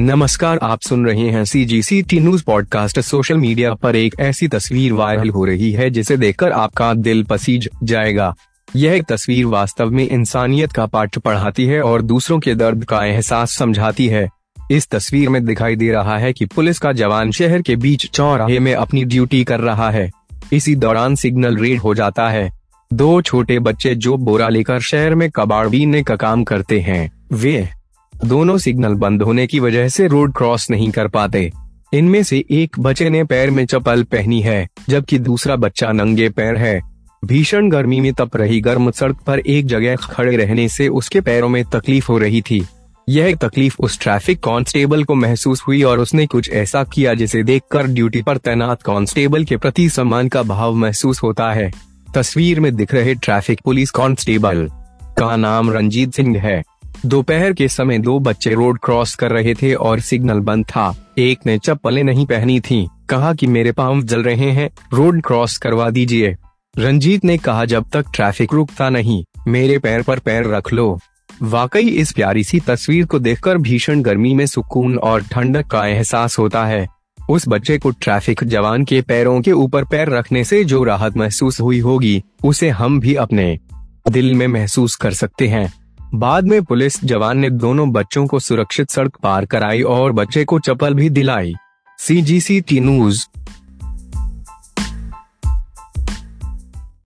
नमस्कार, आप सुन रहे हैं C G C T news podcast social media पर एक ऐसी तस्वीर वायरल हो रही है, जिसे देखकर आपका दिल पसीज जाएगा। यह तस्वीर वास्तव में इंसानियत का पाठ पढ़ाती है और दूसरों के दर्द का एहसास समझाती है। इस तस्वीर में दिखाई दे रहा है कि पुलिस का जवान शहर के बीच चौराहे में अपनी ड्यूटी कर रहा है। इसी दौरान सिग्नल रेड हो जाता है। दो छोटे बच्चे जो बोरा लेकर शहर में कबाड़ बीनने का काम करते हैं, वे दोनों सिग्नल बंद होने की वजह से रोड क्रॉस नहीं कर पाते। इनमें से एक बच्चे ने पैर में चप्पल पहनी है, जबकि दूसरा बच्चा नंगे पैर है। भीषण गर्मी में तप रही गर्म सड़क पर एक जगह खड़े रहने से उसके पैरों में तकलीफ़ हो रही थी। यह तकलीफ़ उस ट्रैफ़िक कांस्टेबल को महसूस हुई और उसने कुछ ऐसा किया जिसे देखकर ड्यूटी पर तैनात कांस्टेबल के प्रति सम्मान का भाव महसूस होता है। तस्वीर में दिख रहे ट्रैफ़िक पुलिस कांस्टेबल। का नाम रंजीत सिंह है। दोपहर के समय दो बच्चे रोड क्रॉस कर रहे थे और सिग्नल बंद था। एक ने चप्पलें नहीं पहनी थी। कहा कि मेरे पाँव जल रहे हैं, रोड क्रॉस करवा दीजिए। रंजीत ने कहा, जब तक ट्रैफ़िक रुकता नहीं, मेरे पैर पर पैर रख लो। वाकई इस प्यारी सी तस्वीर को देखकर भीषण गर्मी में सुकून और ठंडक का एहसास होता है। उस बच्चे को ट्रैफ़िक जवान के पैरों के ऊपर पैर रखने से जो राहत महसूस हुई होगी, उसे हम भी अपने दिल में महसूस कर सकते हैं। बाद में पुलिस जवान ने दोनों बच्चों को सुरक्षित सड़क पार कराई और बच्चे को चप्पल भी दिलाई। सी जी सी टी न्यूज़